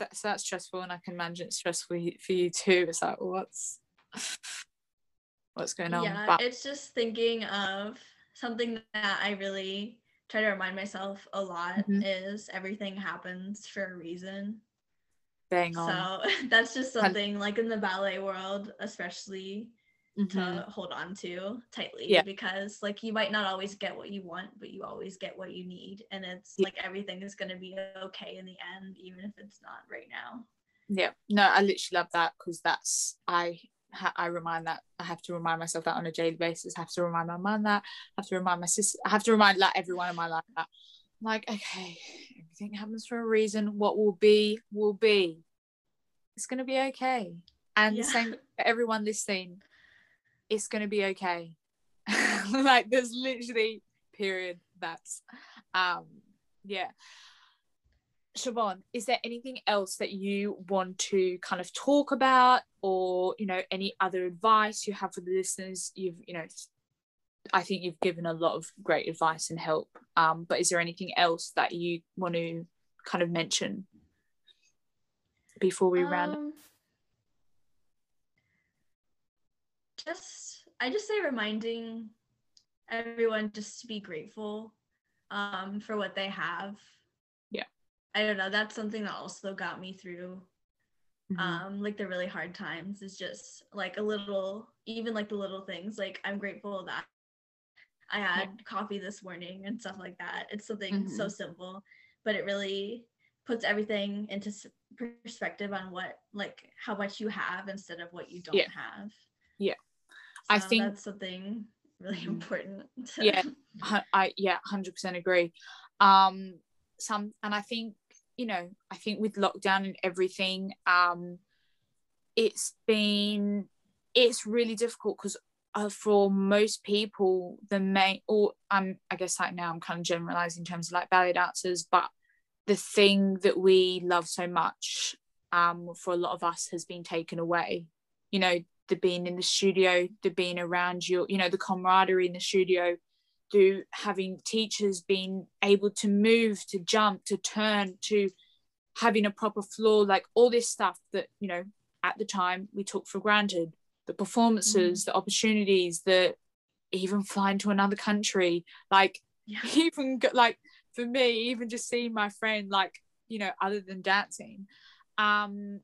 that's that's stressful, and I can imagine it's stressful for you too. It's like what's what's going on. Yeah, but- it's just thinking of something that I really try to remind myself a lot mm-hmm. is everything happens for a reason. Bang on. So that's just something like in the ballet world, especially mm-hmm. to hold on to tightly yeah. because like you might not always get what you want, but you always get what you need. And it's yeah. like everything is going to be okay in the end, even if it's not right now. Yeah, no, I literally love that because that's I I remind that I have to remind myself that on a daily basis. I have to remind my mum that. I have to remind my sister. I have to remind like everyone in my life that. I'm like, okay, everything happens for a reason. What will be will be. It's gonna be okay. And yeah. the same for everyone listening. It's gonna be okay. like there's literally period. That's um yeah. Siobhan, is there anything else that you want to kind of talk about or, you know, any other advice you have for the listeners? You've, you know, I think you've given a lot of great advice and help. Um, but is there anything else that you want to kind of mention before we um, round up? Just, I just say reminding everyone just to be grateful um, for what they have Yeah. I don't know. That's something that also got me through mm-hmm. um like the really hard times is just like a little even like the little things like i'm grateful that i had yeah. coffee this morning and stuff like that it's something mm-hmm. so simple but it really puts everything into perspective on what like how much you have instead of what you don't yeah. have yeah i think that's something really mm-hmm. important to... yeah i yeah 100% agree um some and i think you know i think with lockdown and everything um it's been it's really difficult because uh, for most people the main or i'm i guess like now i'm kind of generalizing in terms of like ballet dancers but the thing that we love so much um for a lot of us has been taken away you know the being in the studio the being around you you know the camaraderie in the studio to having teachers being able to move, to jump, to turn, to having a proper floor, like all this stuff that, you know, at the time we took for granted. The performances, mm. the opportunities, the even flying to another country, like Yeah. even like for me even just seeing my friend like you know other than dancing um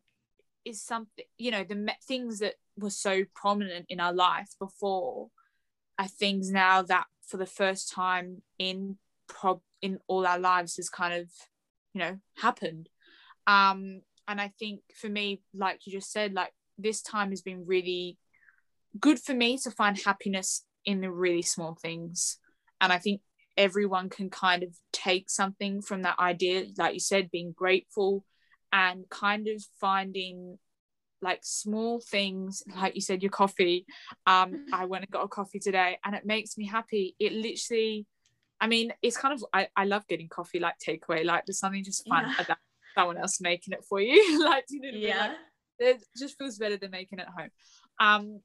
is something you know the things that were so prominent in our life before are things now that for the first time in prob in all our lives has kind of you know happened. Um and i think for me like you just said like this time has been really good for me to find happiness in the really small things. And i think everyone can kind of take something from that idea like you said being grateful and kind of finding like small things like you said your coffee um i went and got a coffee today and it makes me happy it literally i mean it's kind of i, I love getting coffee like takeaway like there's something just fun Yeah. about someone else making it for you like you know what I mean? Yeah. Like, it just feels better than making it at home um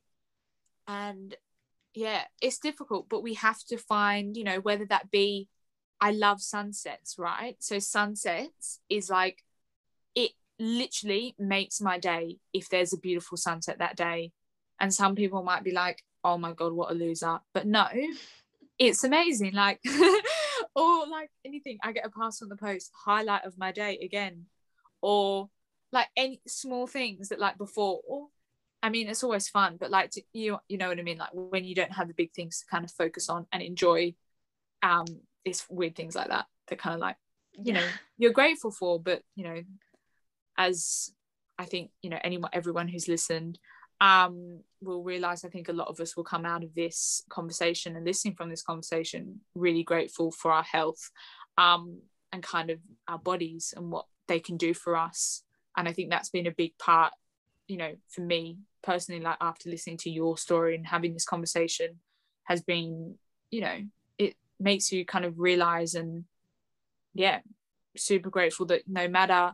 and yeah it's difficult but we have to find you know whether that be i love sunsets right so sunsets is like it literally makes my day if there's a beautiful sunset that day. And some people might be like oh my god what a loser. But no it's amazing. Like or like anything i get a pass on the post highlight of my day again. Or like any small things that like before i mean it's always fun but like to, you you know what i mean? Like when you don't have the big things to kind of focus on and enjoy um it's weird things like that that kind of like you know you're grateful for but you know as i think you know anyone everyone who's listened um will realize i think a lot of us will come out of this conversation and listening from this conversation really grateful for our health um and kind of our bodies and what they can do for us. And i think that's been a big part you know for me personally like after listening to your story and having this conversation has been you know it makes you kind of realize and yeah super grateful that no matter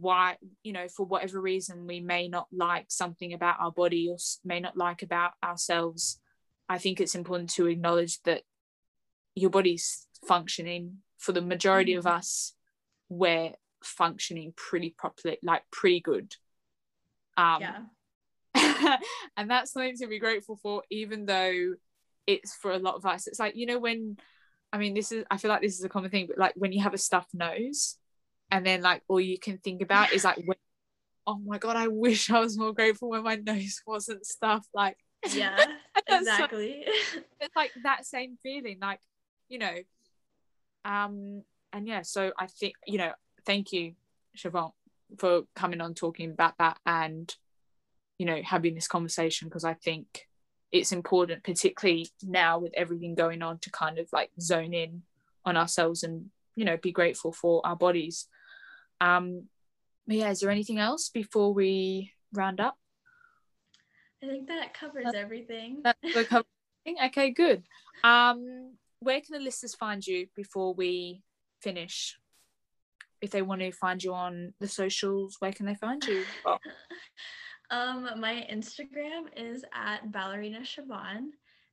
why you know for whatever reason we may not like something about our body or may not like about ourselves i think it's important to acknowledge that your body's functioning. For the majority of us we're functioning pretty properly like pretty good. Um yeah. and that's something to be grateful for even though it's for a lot of us. It's like you know when i mean this is i feel like this is a common thing but like when you have a stuffed nose and then like all you can think about is like when, oh my god i wish i was more grateful when my nose wasn't stuffed like Yeah. That's so- Exactly. it's like that same feeling like you know um and yeah so i think you know thank you Siobhan for coming on talking about that and you know having this conversation because i think it's important particularly now with everything going on to kind of like zone in on ourselves and you know be grateful for our bodies um yeah is there anything else before we round up I think that covers everything. that we're covering? Okay, good. Um, where can the listeners find you before we finish? If they want to find you on the socials, where can they find you? Oh, um, my Instagram is at ballerina Siobhan,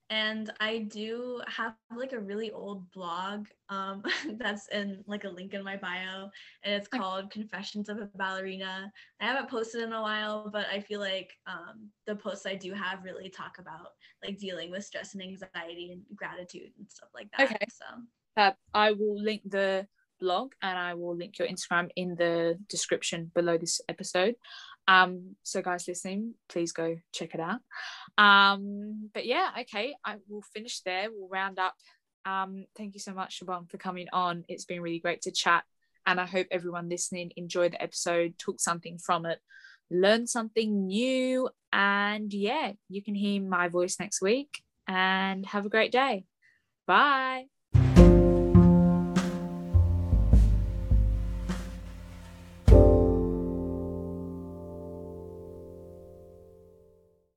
and I do have like a really old blog um, that's in like a link in my bio, and it's called Confessions of a Ballerina. I haven't posted in a while, but I feel like um, the posts I do have really talk about like dealing with stress and anxiety and gratitude and stuff like that. Okay. So uh, I will link the blog and I will link your Instagram in the description below this episode. Um, so guys listening, please go check it out. Um, but yeah, okay, I will finish there. We'll round up. Um, thank you so much, Siobhan, for coming on. It's been really great to chat. And I hope everyone listening enjoyed the episode, took something from it, learned something new. And yeah, you can hear my voice next week and have a great day. Bye.